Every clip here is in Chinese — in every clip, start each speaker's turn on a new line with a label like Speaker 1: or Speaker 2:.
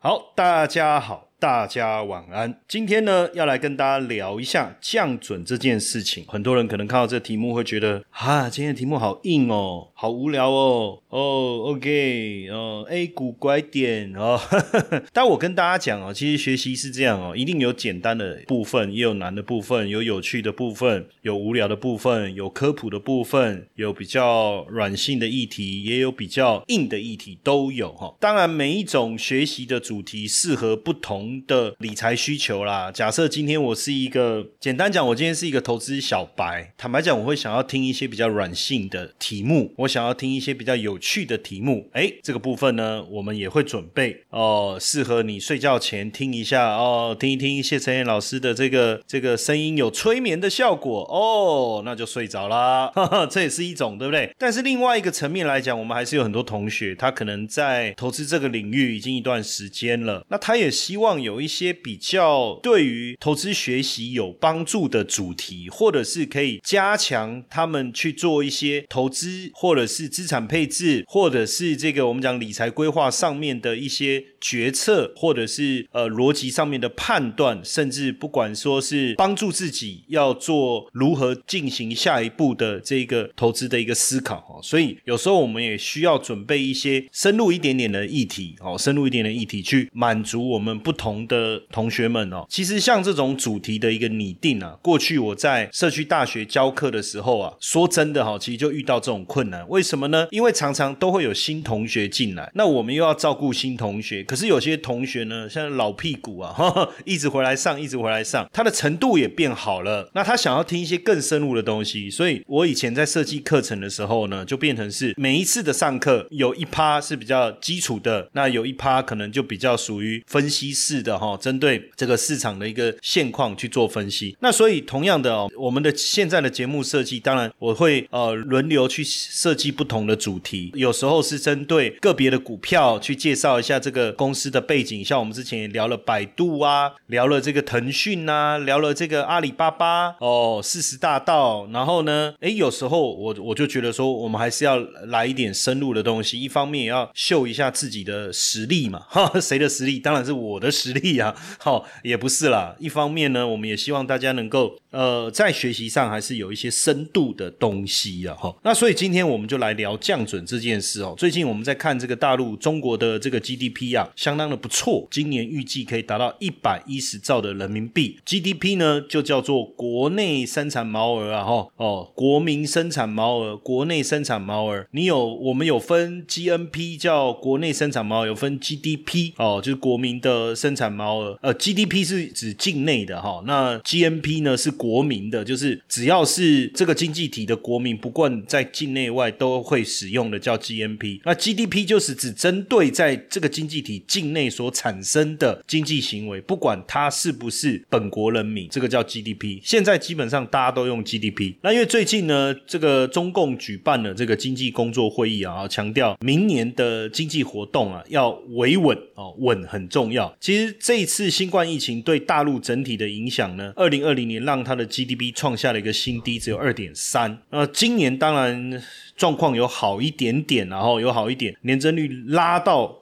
Speaker 1: 好，大家好。大家晚安。今天呢，要来跟大家聊一下降准这件事情。很多人可能看到这题目会觉得，啊，今天的题目好硬哦，好无聊哦。哦，OK，哦，A 股拐点哦。但我跟大家讲哦，其实学习是这样哦，一定有简单的部分，也有难的部分，有有趣的部分，有无聊的部分，有科普的部分，有比较软性的议题，也有比较硬的议题，都有哈。当然，每一种学习的主题适合不同。的理财需求啦。假设今天我是一个，简单讲，我今天是一个投资小白。坦白讲，我会想要听一些比较软性的题目，我想要听一些比较有趣的题目。哎，这个部分呢，我们也会准备哦，适合你睡觉前听一下哦，听一听谢承彦老师的这个这个声音有催眠的效果哦，那就睡着啦。这也是一种，对不对？但是另外一个层面来讲，我们还是有很多同学，他可能在投资这个领域已经一段时间了，那他也希望。有一些比较对于投资学习有帮助的主题，或者是可以加强他们去做一些投资，或者是资产配置，或者是这个我们讲理财规划上面的一些决策，或者是呃逻辑上面的判断，甚至不管说是帮助自己要做如何进行下一步的这个投资的一个思考哦。所以有时候我们也需要准备一些深入一点点的议题哦，深入一点的议题去满足我们不同。同的同学们哦，其实像这种主题的一个拟定啊，过去我在社区大学教课的时候啊，说真的哈，其实就遇到这种困难。为什么呢？因为常常都会有新同学进来，那我们又要照顾新同学，可是有些同学呢，像老屁股啊，一直回来上，一直回来上，他的程度也变好了。那他想要听一些更深入的东西，所以我以前在设计课程的时候呢，就变成是每一次的上课有一趴是比较基础的，那有一趴可能就比较属于分析式。的哈，针对这个市场的一个现况去做分析。那所以同样的哦，我们的现在的节目设计，当然我会呃轮流去设计不同的主题。有时候是针对个别的股票去介绍一下这个公司的背景，像我们之前也聊了百度啊，聊了这个腾讯啊，聊了这个阿里巴巴哦，四十大道。然后呢，诶，有时候我我就觉得说，我们还是要来一点深入的东西。一方面也要秀一下自己的实力嘛，哈，谁的实力？当然是我的实。实力啊，好也不是啦。一方面呢，我们也希望大家能够呃，在学习上还是有一些深度的东西啊，哈。那所以今天我们就来聊降准这件事哦。最近我们在看这个大陆中国的这个 GDP 啊，相当的不错，今年预计可以达到一百一十兆的人民币。GDP 呢就叫做国内生产毛额啊，哈哦，国民生产毛额，国内生产毛额。你有我们有分 GNP 叫国内生产毛，有分 GDP 哦，就是国民的生产毛额，呃，GDP 是指境内的哈，那 GNP 呢是国民的，就是只要是这个经济体的国民，不管在境内外都会使用的叫 GNP。那 GDP 就是只针对在这个经济体境内所产生的经济行为，不管它是不是本国人民，这个叫 GDP。现在基本上大家都用 GDP。那因为最近呢，这个中共举办了这个经济工作会议啊，强调明年的经济活动啊要维稳哦，稳很重要。其实。这一次新冠疫情对大陆整体的影响呢？二零二零年让它的 GDP 创下了一个新低，只有二点三。那今年当然。状况有好一点点，然后有好一点，年增率拉到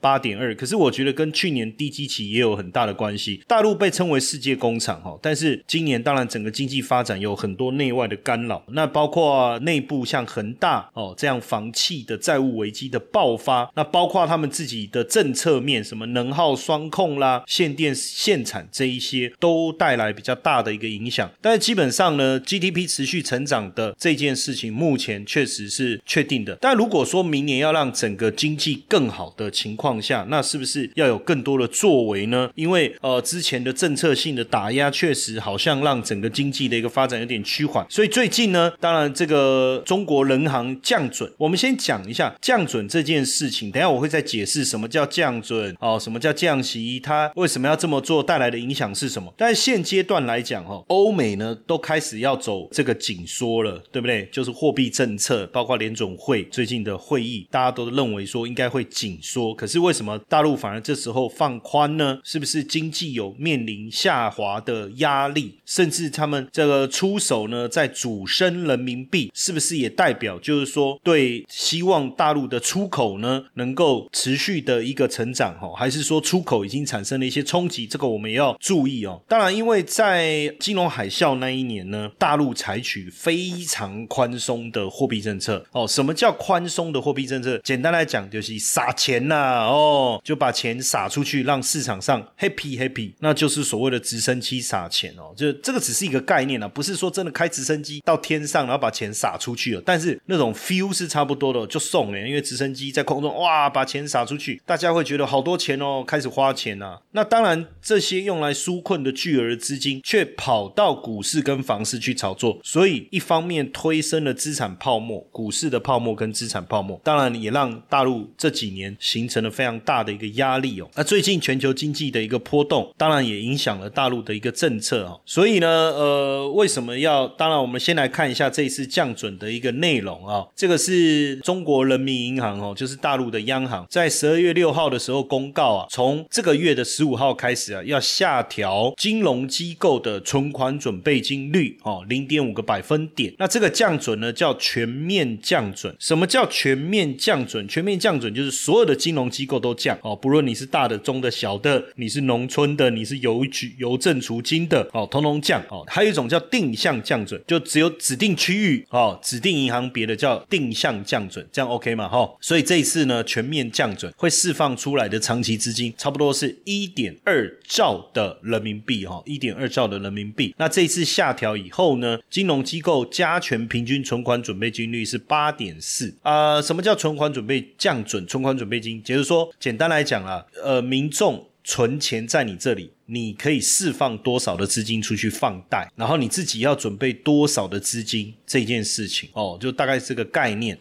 Speaker 1: 八点二。可是我觉得跟去年低基期也有很大的关系。大陆被称为世界工厂哈，但是今年当然整个经济发展有很多内外的干扰。那包括内部像恒大哦这样房企的债务危机的爆发，那包括他们自己的政策面，什么能耗双控啦、限电限产这一些，都带来比较大的一个影响。但是基本上呢，GDP 持续成长的这件事情，目前。确实是确定的。但如果说明年要让整个经济更好的情况下，那是不是要有更多的作为呢？因为呃之前的政策性的打压确实好像让整个经济的一个发展有点趋缓。所以最近呢，当然这个中国人行降准，我们先讲一下降准这件事情。等下我会再解释什么叫降准哦，什么叫降息，它为什么要这么做，带来的影响是什么。但是现阶段来讲哈，欧美呢都开始要走这个紧缩了，对不对？就是货币政策，包括联总会最近的会议，大家都认为说应该会紧缩。可是为什么大陆反而这时候放宽呢？是不是经济有面临下滑的压力？甚至他们这个出手呢，在主升人民币，是不是也代表就是说对希望大陆的出口呢能够持续的一个成长？哈，还是说出口已经产生了一些冲击？这个我们也要注意哦。当然，因为在金融海啸那一年呢，大陆采取非常宽松的货币政策哦。什么叫宽松的货币政策？简单来讲就是撒钱呐，哦，就把钱撒出去，让市场上 happy happy，那就是所谓的直升机撒钱哦。就这个只是一个概念啊，不是说真的开直升机到天上，然后把钱撒出去了。但是那种 feel 是差不多的，就送哎，因为直升机在空中哇，把钱撒出去，大家会觉得好多钱哦，开始花钱呐。那当然，这些用来纾困的巨额资金却跑到股市跟房市去炒作，所以一方面推升了资产泡沫，股市的泡沫跟资产泡沫，当然也让大陆这几年形成了非常大的一个压力哦。那最近全球经济的一个波动，当然也影响了大陆的一个政策哦。所以呢，呃，为什么要？当然，我们先来看一下这一次降准的一个内容啊。这个是中国人民银行哦，就是大陆的央行，在十二月六号的时候公告啊，从这个月的十五号开始啊，要下调金融机构的存款准备金率哦，零点五个百分点。那这个降准呢，叫全面降准。什么叫全面降准？全面降准就是所有的金融机构都降哦，不论你是大的、中的、小的，你是农村的，你是邮局邮政储金的哦，通通降哦。还有一种叫定向降准，就只有指定区域哦，指定银行别的叫定向降准，这样 OK 吗？哈，所以这一次呢，全面降准会释放出来的长期资金，差不是一点二兆的人民币哈，一点二兆的人民币。那这次下调以后呢，金融机构加权平均存款准备金率是八点四啊。什么叫存款准备降准？存款准备金，就是说，简单来讲啊，呃，民众存钱在你这里，你可以释放多少的资金出去放贷，然后你自己要准备多少的资金这件事情哦，就大概这个概念。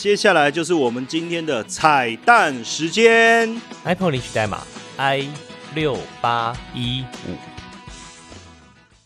Speaker 1: 接下来就是我们今天的彩蛋时间
Speaker 2: ipone 领取代码 I 六八一五。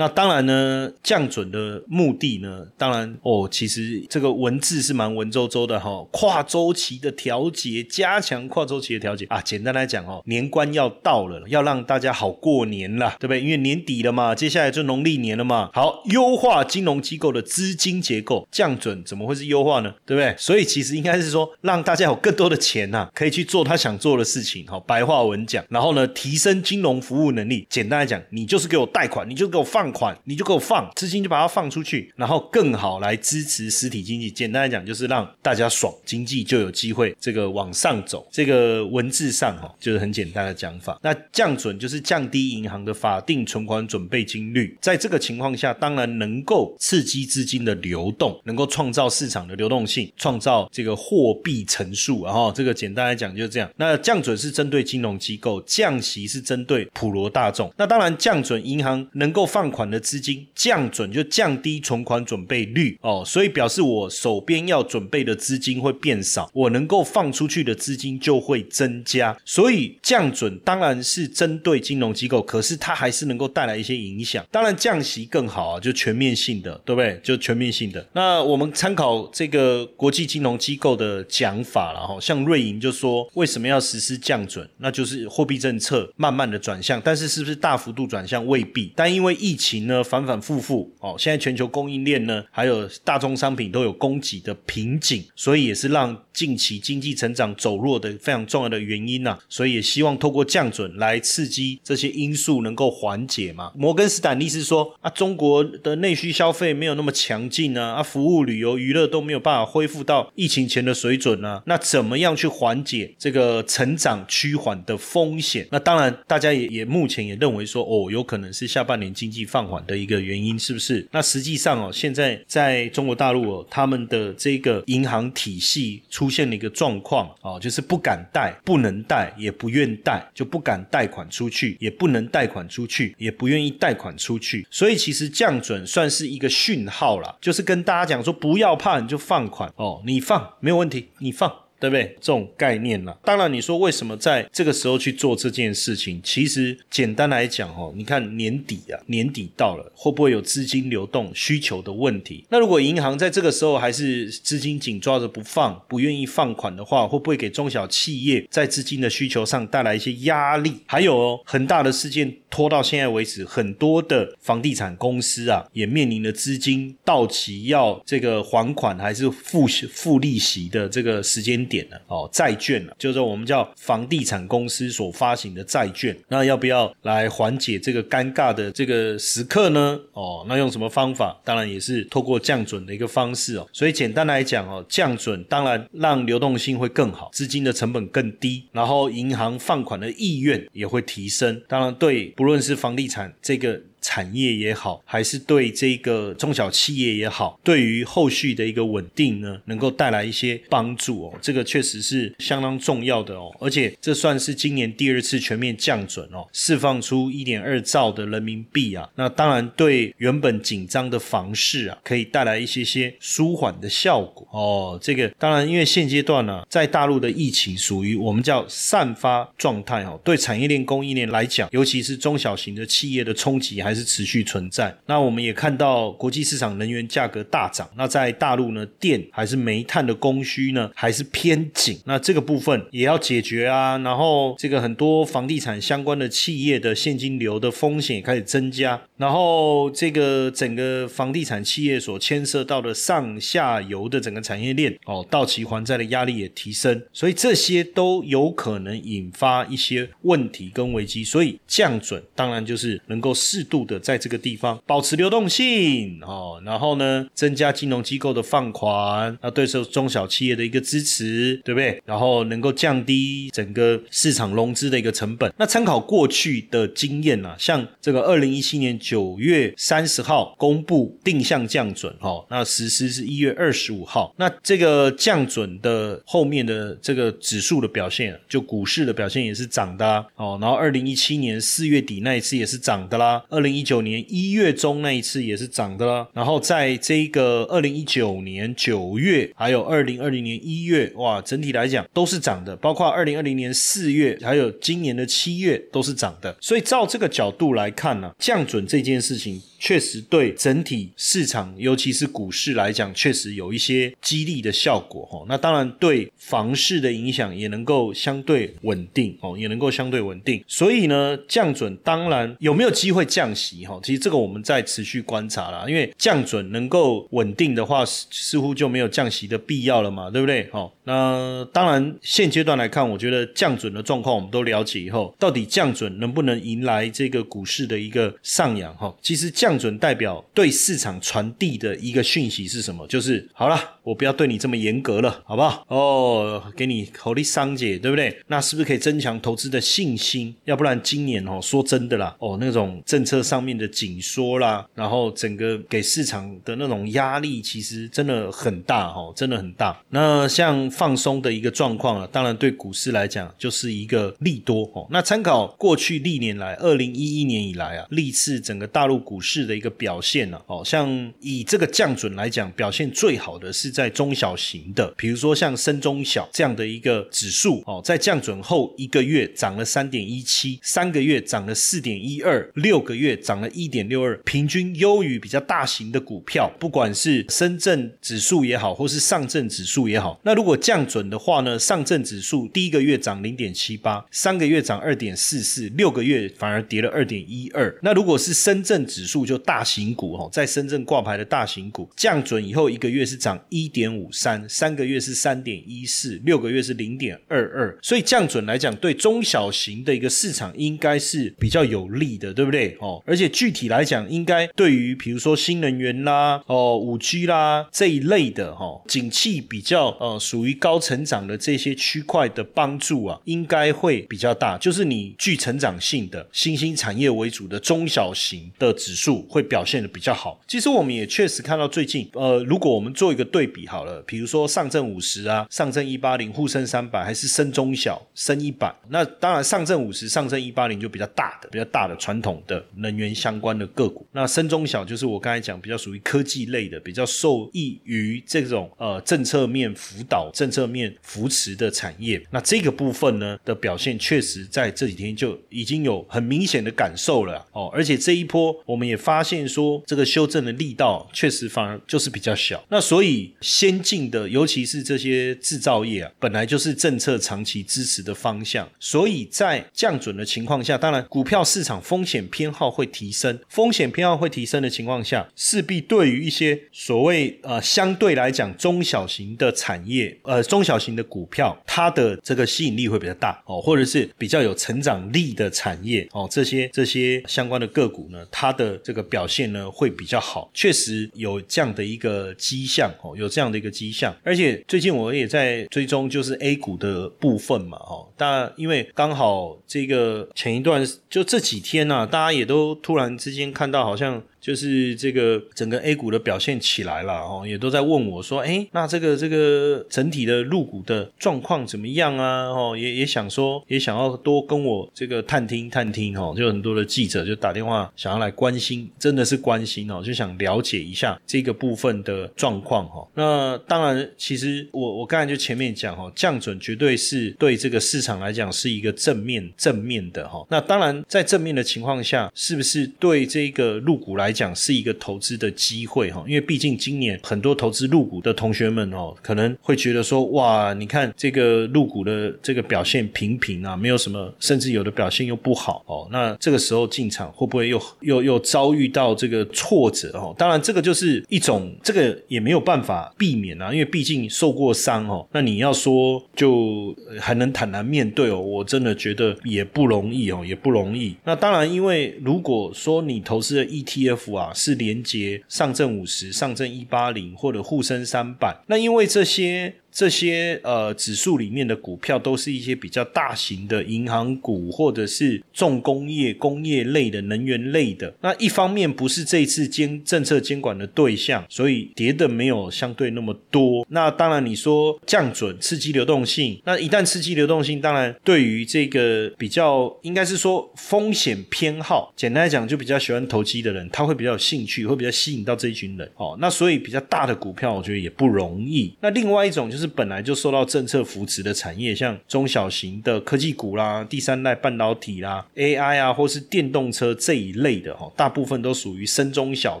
Speaker 1: 那当然呢，降准的目的呢，当然哦，其实这个文字是蛮文绉绉的哈，跨周期的调节，加强跨周期的调节啊。简单来讲哦，年关要到了，要让大家好过年了，对不对？因为年底了嘛，接下来就农历年了嘛。好，优化金融机构的资金结构，降准怎么会是优化呢？对不对？所以其实应该是说，让大家有更多的钱呐，可以去做他想做的事情。好，白话文讲，然后呢，提升金融服务能力。简单来讲，你就是给我贷款，你就给我放。款你就给我放资金，就把它放出去，然后更好来支持实体经济。简单来讲，就是让大家爽，经济就有机会这个往上走。这个文字上哈，就是很简单的讲法。那降准就是降低银行的法定存款准备金率，在这个情况下，当然能够刺激资金的流动，能够创造市场的流动性，创造这个货币乘数。然后这个简单来讲就是这样。那降准是针对金融机构，降息是针对普罗大众。那当然降准，银行能够放款款的资金降准就降低存款准备率哦，所以表示我手边要准备的资金会变少，我能够放出去的资金就会增加。所以降准当然是针对金融机构，可是它还是能够带来一些影响。当然降息更好啊，就全面性的，对不对？就全面性的。那我们参考这个国际金融机构的讲法了哈，像瑞银就说为什么要实施降准？那就是货币政策慢慢的转向，但是是不是大幅度转向未必。但因为疫情。情呢反反复复哦，现在全球供应链呢，还有大宗商品都有供给的瓶颈，所以也是让近期经济成长走弱的非常重要的原因呐。所以也希望透过降准来刺激这些因素能够缓解嘛。摩根斯坦利是说啊，中国的内需消费没有那么强劲啊，啊，服务、旅游、娱乐都没有办法恢复到疫情前的水准啊。那怎么样去缓解这个成长趋缓的风险？那当然，大家也也目前也认为说，哦，有可能是下半年经济放。放缓的一个原因，是不是？那实际上哦，现在在中国大陆哦，他们的这个银行体系出现了一个状况哦，就是不敢贷、不能贷、也不愿贷，就不敢贷款出去，也不能贷款出去，也不愿意贷款出去。所以其实降准算是一个讯号啦，就是跟大家讲说，不要怕，你就放款哦，你放没有问题，你放。对不对？这种概念呢？当然，你说为什么在这个时候去做这件事情？其实简单来讲，哦，你看年底啊，年底到了，会不会有资金流动需求的问题？那如果银行在这个时候还是资金紧抓着不放，不愿意放款的话，会不会给中小企业在资金的需求上带来一些压力？还有哦，很大的事件拖到现在为止，很多的房地产公司啊，也面临了资金到期要这个还款还是付付利息的这个时间。点了哦，债券了，就是我们叫房地产公司所发行的债券，那要不要来缓解这个尴尬的这个时刻呢？哦，那用什么方法？当然也是透过降准的一个方式哦。所以简单来讲哦，降准当然让流动性会更好，资金的成本更低，然后银行放款的意愿也会提升。当然，对不论是房地产这个。产业也好，还是对这个中小企业也好，对于后续的一个稳定呢，能够带来一些帮助哦。这个确实是相当重要的哦。而且这算是今年第二次全面降准哦，释放出一点二兆的人民币啊。那当然对原本紧张的房市啊，可以带来一些些舒缓的效果哦。这个当然，因为现阶段呢，在大陆的疫情属于我们叫散发状态哦，对产业链供应链来讲，尤其是中小型的企业的冲击还。还是持续存在。那我们也看到国际市场能源价格大涨。那在大陆呢，电还是煤炭的供需呢，还是偏紧。那这个部分也要解决啊。然后这个很多房地产相关的企业的现金流的风险也开始增加。然后这个整个房地产企业所牵涉到的上下游的整个产业链哦，到期还债的压力也提升。所以这些都有可能引发一些问题跟危机。所以降准当然就是能够适度。的在这个地方保持流动性哦，然后呢，增加金融机构的放款，那对受中小企业的一个支持，对不对？然后能够降低整个市场融资的一个成本。那参考过去的经验啊，像这个二零一七年九月三十号公布定向降准哦，那实施是一月二十五号，那这个降准的后面的这个指数的表现，就股市的表现也是涨的哦。然后二零一七年四月底那一次也是涨的啦，二零。零一九年一月中那一次也是涨的啦，然后在这个二零一九年九月，还有二零二零年一月，哇，整体来讲都是涨的，包括二零二零年四月，还有今年的七月都是涨的。所以照这个角度来看呢，降准这件事情。确实对整体市场，尤其是股市来讲，确实有一些激励的效果哈。那当然对房市的影响也能够相对稳定哦，也能够相对稳定。所以呢，降准当然有没有机会降息哈？其实这个我们在持续观察啦，因为降准能够稳定的话，似乎就没有降息的必要了嘛，对不对？好，那当然现阶段来看，我觉得降准的状况我们都了解以后，到底降准能不能迎来这个股市的一个上扬哈？其实降。准代表对市场传递的一个讯息是什么？就是好了，我不要对你这么严格了，好不好？哦，给你口力商解，对不对？那是不是可以增强投资的信心？要不然今年哦，说真的啦，哦，那种政策上面的紧缩啦，然后整个给市场的那种压力，其实真的很大哦，真的很大。那像放松的一个状况啊，当然对股市来讲就是一个利多哦。那参考过去历年来，二零一一年以来啊，历次整个大陆股市。的一个表现呢，哦，像以这个降准来讲，表现最好的是在中小型的，比如说像深中小这样的一个指数，哦，在降准后一个月涨了三点一七，三个月涨了四点一二，六个月涨了一点六二，平均优于比较大型的股票，不管是深圳指数也好，或是上证指数也好。那如果降准的话呢，上证指数第一个月涨零点七八，三个月涨二点四四，六个月反而跌了二点一二。那如果是深圳指数就大型股哦，在深圳挂牌的大型股降准以后，一个月是涨一点五三，三个月是三点一四，六个月是零点二二。所以降准来讲，对中小型的一个市场应该是比较有利的，对不对？哦，而且具体来讲，应该对于比如说新能源啦、哦五 G 啦这一类的哈，景气比较呃属于高成长的这些区块的帮助啊，应该会比较大。就是你具成长性的新兴产业为主的中小型的指数会表现的比较好。其实我们也确实看到最近，呃，如果我们做一个对比好了，比如说上证五十啊、上证一八零、沪深三百，还是深中小、深一百，那当然上证五十、上证一八零就比较大的、比较大的传统的能源相关的个股。那深中小就是我刚才讲比较属于科技类的，比较受益于这种呃政策面辅导、政策面扶持的产业。那这个部分呢的表现，确实在这几天就已经有很明显的感受了哦。而且这一波我们也发现说，这个修正的力道确实反而就是比较小。那所以先进的，尤其是这些制造业啊，本来就是政策长期支持的方向，所以在降准的情况下，当然股票市场风险偏好会提升，风险偏好会提升的情况下，势必对于一些所谓呃相对来讲中小型的产业，呃中小型的股票，它的这个吸引力会比较大哦，或者是比较有成长力的产业哦，这些这些相关的个股呢，它的这个表现呢会比较好，确实有这样的一个迹象哦，有这样的一个迹象，而且最近我也在追踪就是 A 股的部分嘛哦，但因为刚好这个前一段就这几天呢、大家也都突然之间看到好像。就是这个整个 A 股的表现起来了哦，也都在问我说，哎，那这个这个整体的入股的状况怎么样啊？哦，也也想说，也想要多跟我这个探听探听哦，就很多的记者就打电话想要来关心，真的是关心哦，就想了解一下这个部分的状况哈。那当然，其实我我刚才就前面讲哈，降准绝对是对这个市场来讲是一个正面正面的哈。那当然，在正面的情况下，是不是对这个入股来来讲是一个投资的机会哈？因为毕竟今年很多投资入股的同学们哦，可能会觉得说，哇，你看这个入股的这个表现平平啊，没有什么，甚至有的表现又不好哦。那这个时候进场会不会又又又遭遇到这个挫折哦？当然，这个就是一种，这个也没有办法避免啊，因为毕竟受过伤哦。那你要说就还能坦然面对哦，我真的觉得也不容易哦，也不容易。那当然，因为如果说你投资的 ETF 啊是连接上证五十、上证一八零或者沪深三百，那因为这些。这些呃指数里面的股票都是一些比较大型的银行股，或者是重工业、工业类的、能源类的。那一方面不是这一次监政策监管的对象，所以跌的没有相对那么多。那当然你说降准刺激流动性，那一旦刺激流动性，当然对于这个比较应该是说风险偏好，简单来讲就比较喜欢投机的人，他会比较有兴趣，会比较吸引到这一群人。哦，那所以比较大的股票，我觉得也不容易。那另外一种就是。本来就受到政策扶持的产业，像中小型的科技股啦、第三代半导体啦、AI 啊，或是电动车这一类的哈，大部分都属于深中小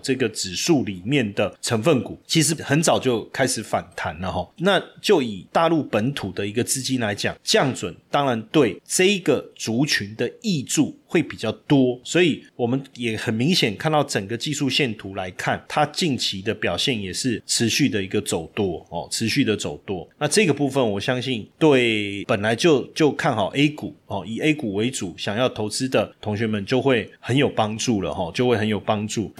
Speaker 1: 这个指数里面的成分股。其实很早就开始反弹了哈。那就以大陆本土的一个资金来讲，降准当然对这一个族群的益助。会比较多，所以我们也很明显看到整个技术线图来看，它近期的表现也是持续的一个走多哦，持续的走多。那这个部分，我相信对本来就就看好 A 股哦，以 A 股为主想要投资的同学们就会很有帮助了哈，就会很有帮助。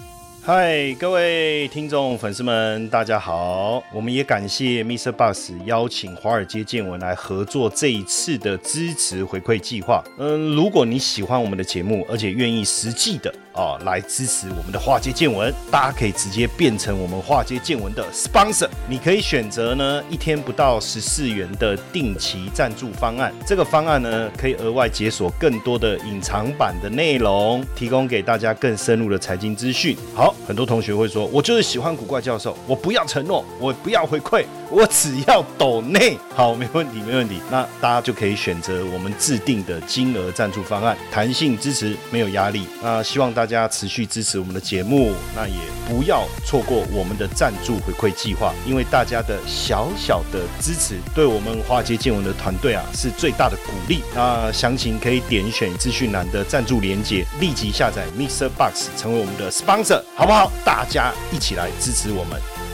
Speaker 1: 嗨，各位听众粉丝们，大家好！我们也感谢 Mr. Bus 邀请华尔街见闻来合作这一次的支持回馈计划。嗯，如果你喜欢我们的节目，而且愿意实际的啊来支持我们的华尔街见闻，大家可以直接变成我们华尔街见闻的 sponsor。你可以选择呢一天不到十四元的定期赞助方案，这个方案呢可以额外解锁更多的隐藏版的内容，提供给大家更深入的财经资讯。好。很多同学会说：“我就是喜欢古怪教授，我不要承诺，我不要回馈，我只要抖内。”好，没问题，没问题。那大家就可以选择我们制定的金额赞助方案，弹性支持，没有压力。那希望大家持续支持我们的节目，那也不要错过我们的赞助回馈计划，因为大家的小小的支持，对我们华尔街见闻的团队啊是最大的鼓励。那详情可以点选资讯栏的赞助连接，立即下载 Mr. Box 成为我们的 sponsor，好不好？大家一起来支持我们。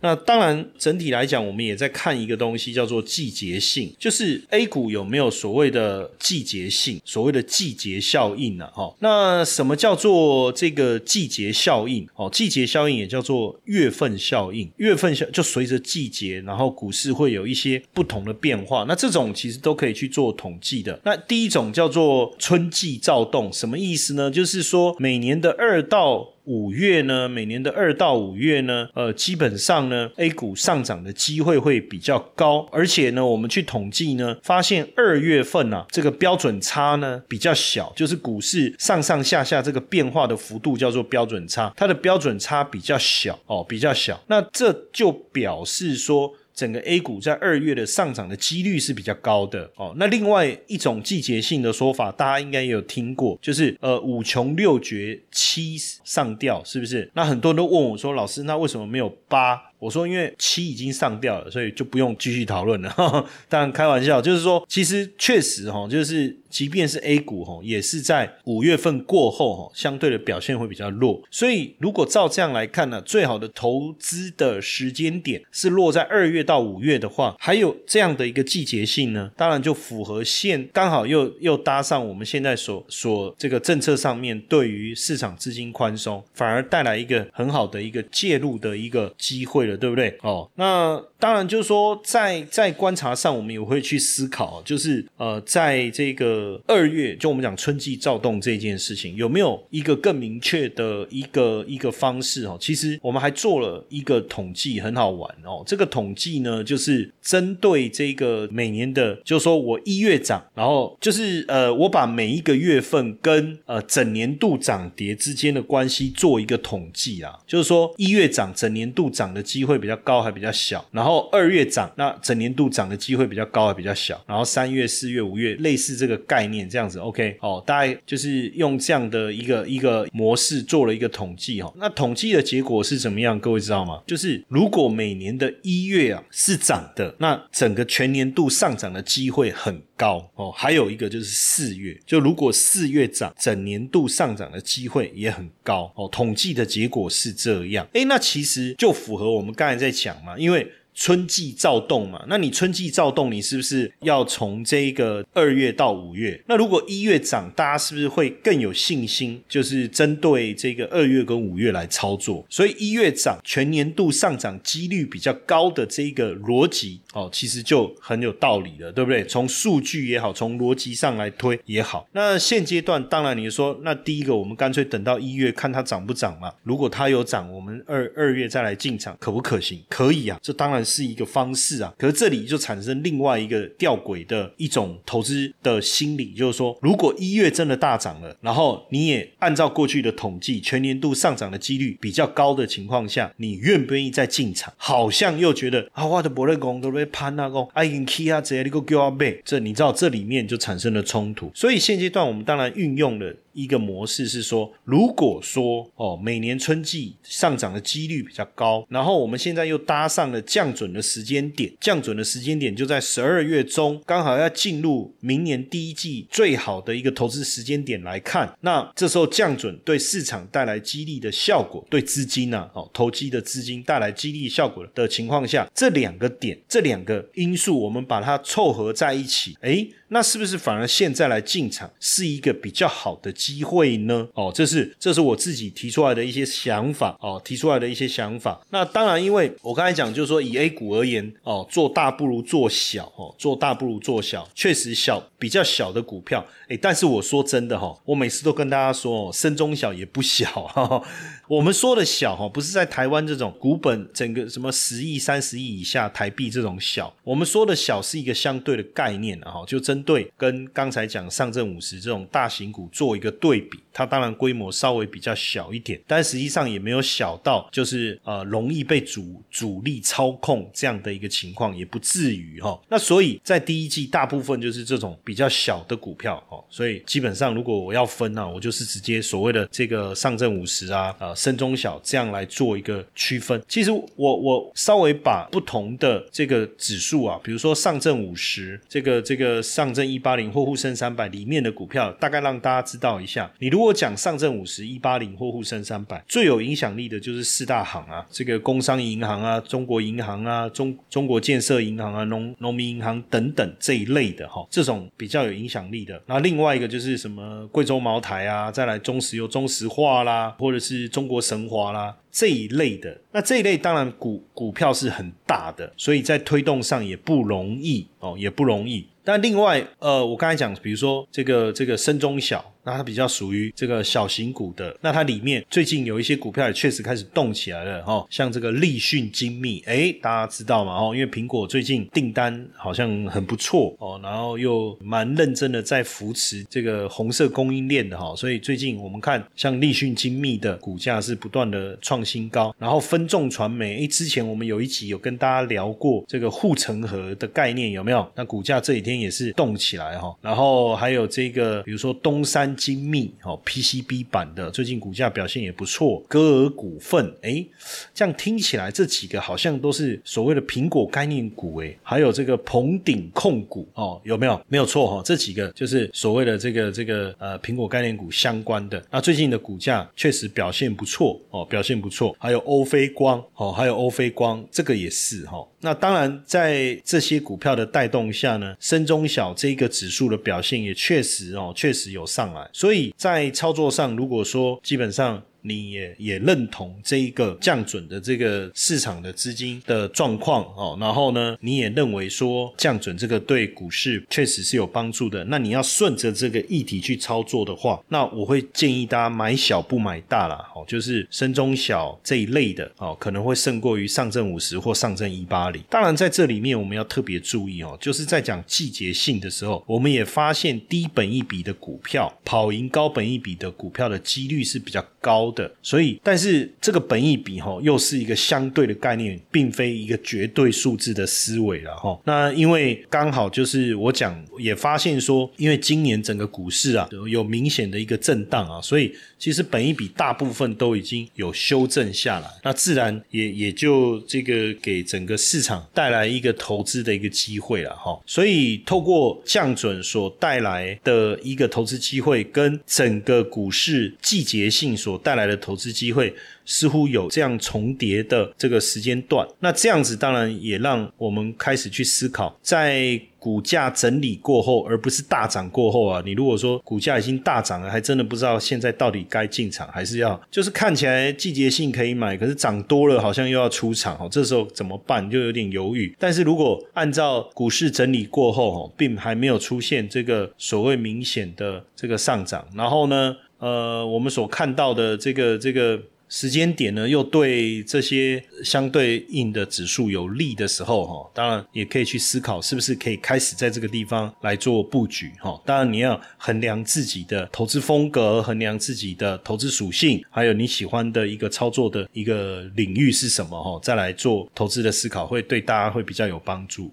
Speaker 1: 那当然，整体来讲，我们也在看一个东西，叫做季节性，就是 A 股有没有所谓的季节性，所谓的季节效应呢？哈，那什么叫做这个季节效应？哦，季节效应也叫做月份效应，月份效就随着季节，然后股市会有一些不同的变化。那这种其实都可以去做统计的。那第一种叫做春季躁动，什么意思呢？就是说每年的二到五月呢，每年的二到五月呢，呃，基本上呢，A 股上涨的机会会比较高，而且呢，我们去统计呢，发现二月份啊，这个标准差呢比较小，就是股市上上下下这个变化的幅度叫做标准差，它的标准差比较小哦，比较小，那这就表示说。整个 A 股在二月的上涨的几率是比较高的哦。那另外一种季节性的说法，大家应该也有听过，就是呃五穷六绝七上吊，是不是？那很多人都问我说，老师，那为什么没有八？我说，因为七已经上掉了，所以就不用继续讨论了。当然开玩笑，就是说，其实确实哈，就是即便是 A 股哈，也是在五月份过后哈，相对的表现会比较弱。所以如果照这样来看呢，最好的投资的时间点是落在二月到五月的话，还有这样的一个季节性呢，当然就符合现刚好又又搭上我们现在所所这个政策上面对于市场资金宽松，反而带来一个很好的一个介入的一个机会。对不对？哦，那当然就是说，在在观察上，我们也会去思考，就是呃，在这个二月，就我们讲春季躁动这件事情，有没有一个更明确的一个一个方式？哦，其实我们还做了一个统计，很好玩哦。这个统计呢，就是针对这个每年的，就是说我一月涨，然后就是呃，我把每一个月份跟呃整年度涨跌之间的关系做一个统计啊，就是说一月涨，整年度涨的机会比较高还比较小，然后二月涨，那整年度涨的机会比较高还比较小，然后三月、四月、五月类似这个概念这样子，OK，哦，大概就是用这样的一个一个模式做了一个统计哈。那统计的结果是怎么样？各位知道吗？就是如果每年的一月啊是涨的，那整个全年度上涨的机会很高哦。还有一个就是四月，就如果四月涨，整年度上涨的机会也很高哦。统计的结果是这样，诶，那其实就符合我们。刚才在讲嘛，因为。春季躁动嘛，那你春季躁动，你是不是要从这个二月到五月？那如果一月涨，大家是不是会更有信心？就是针对这个二月跟五月来操作。所以一月涨，全年度上涨几率比较高的这个逻辑哦，其实就很有道理了，对不对？从数据也好，从逻辑上来推也好。那现阶段，当然你说，那第一个，我们干脆等到一月看它涨不涨嘛。如果它有涨，我们二二月再来进场，可不可行？可以啊，这当然。是一个方式啊，可是这里就产生另外一个吊诡的一种投资的心理，就是说，如果一月真的大涨了，然后你也按照过去的统计，全年度上涨的几率比较高的情况下，你愿不愿意再进场？好像又觉得啊，我的伯乐公都被潘那公啊，引 key 啊，直接你个叫阿贝，这你知道这里面就产生了冲突。所以现阶段我们当然运用了。一个模式是说，如果说哦，每年春季上涨的几率比较高，然后我们现在又搭上了降准的时间点，降准的时间点就在十二月中，刚好要进入明年第一季最好的一个投资时间点来看，那这时候降准对市场带来激励的效果，对资金呢，哦，投机的资金带来激励效果的情况下，这两个点，这两个因素，我们把它凑合在一起，诶，那是不是反而现在来进场是一个比较好的机会呢？哦，这是这是我自己提出来的一些想法哦，提出来的一些想法。那当然，因为我刚才讲，就是说以 A 股而言哦，做大不如做小哦，做大不如做小，确实小比较小的股票，诶，但是我说真的哈，我每次都跟大家说，深中小也不小。我们说的小哈，不是在台湾这种股本整个什么十亿、三十亿以下台币这种小，我们说的小是一个相对的概念啊，哈，就针。对，跟刚才讲上证五十这种大型股做一个对比，它当然规模稍微比较小一点，但实际上也没有小到就是呃容易被主主力操控这样的一个情况，也不至于哈。那所以在第一季大部分就是这种比较小的股票哈，所以基本上如果我要分啊，我就是直接所谓的这个上证五十啊，呃深中小这样来做一个区分。其实我我稍微把不同的这个指数啊，比如说上证五十这个这个上。证一八零或沪深三百里面的股票，大概让大家知道一下。你如果讲上证五十、一八零或沪深三百，最有影响力的就是四大行啊，这个工商银行啊、中国银行啊、中中国建设银行啊、农农民银行等等这一类的哈，这种比较有影响力的。那另外一个就是什么贵州茅台啊，再来中石油、中石化啦，或者是中国神华啦。这一类的，那这一类当然股股票是很大的，所以在推动上也不容易哦，也不容易。但另外，呃，我刚才讲，比如说这个这个深中小。那它比较属于这个小型股的，那它里面最近有一些股票也确实开始动起来了哈，像这个立讯精密，哎，大家知道吗？哦，因为苹果最近订单好像很不错哦，然后又蛮认真的在扶持这个红色供应链的哈，所以最近我们看像立讯精密的股价是不断的创新高，然后分众传媒，哎，之前我们有一集有跟大家聊过这个护城河的概念有没有？那股价这几天也是动起来哈，然后还有这个比如说东山。精密哦，PCB 版的最近股价表现也不错。歌尔股份，哎，这样听起来这几个好像都是所谓的苹果概念股，哎，还有这个鹏鼎控股哦，有没有？没有错哈，这几个就是所谓的这个这个呃苹果概念股相关的。那最近的股价确实表现不错哦，表现不错。还有欧菲光哦，还有欧菲光，这个也是哈。那当然，在这些股票的带动下呢，深中小这个指数的表现也确实哦，确实有上来。所以在操作上，如果说基本上。你也也认同这一个降准的这个市场的资金的状况哦，然后呢，你也认为说降准这个对股市确实是有帮助的，那你要顺着这个议题去操作的话，那我会建议大家买小不买大啦，哦，就是深中小这一类的哦，可能会胜过于上证五十或上证一八零。当然在这里面我们要特别注意哦，就是在讲季节性的时候，我们也发现低本一比的股票跑赢高本一比的股票的几率是比较高。的，所以，但是这个本益比哈，又是一个相对的概念，并非一个绝对数字的思维了哈。那因为刚好就是我讲，也发现说，因为今年整个股市啊有明显的一个震荡啊，所以其实本益比大部分都已经有修正下来，那自然也也就这个给整个市场带来一个投资的一个机会了哈。所以透过降准所带来的一个投资机会，跟整个股市季节性所带来的投资机会似乎有这样重叠的这个时间段，那这样子当然也让我们开始去思考，在股价整理过后，而不是大涨过后啊。你如果说股价已经大涨了，还真的不知道现在到底该进场还是要，就是看起来季节性可以买，可是涨多了好像又要出场哦。这时候怎么办？就有点犹豫。但是如果按照股市整理过后哦，并还没有出现这个所谓明显的这个上涨，然后呢？呃，我们所看到的这个这个时间点呢，又对这些相对应的指数有利的时候，哈，当然也可以去思考，是不是可以开始在这个地方来做布局，哈。当然你要衡量自己的投资风格，衡量自己的投资属性，还有你喜欢的一个操作的一个领域是什么，哈，再来做投资的思考，会对大家会比较有帮助。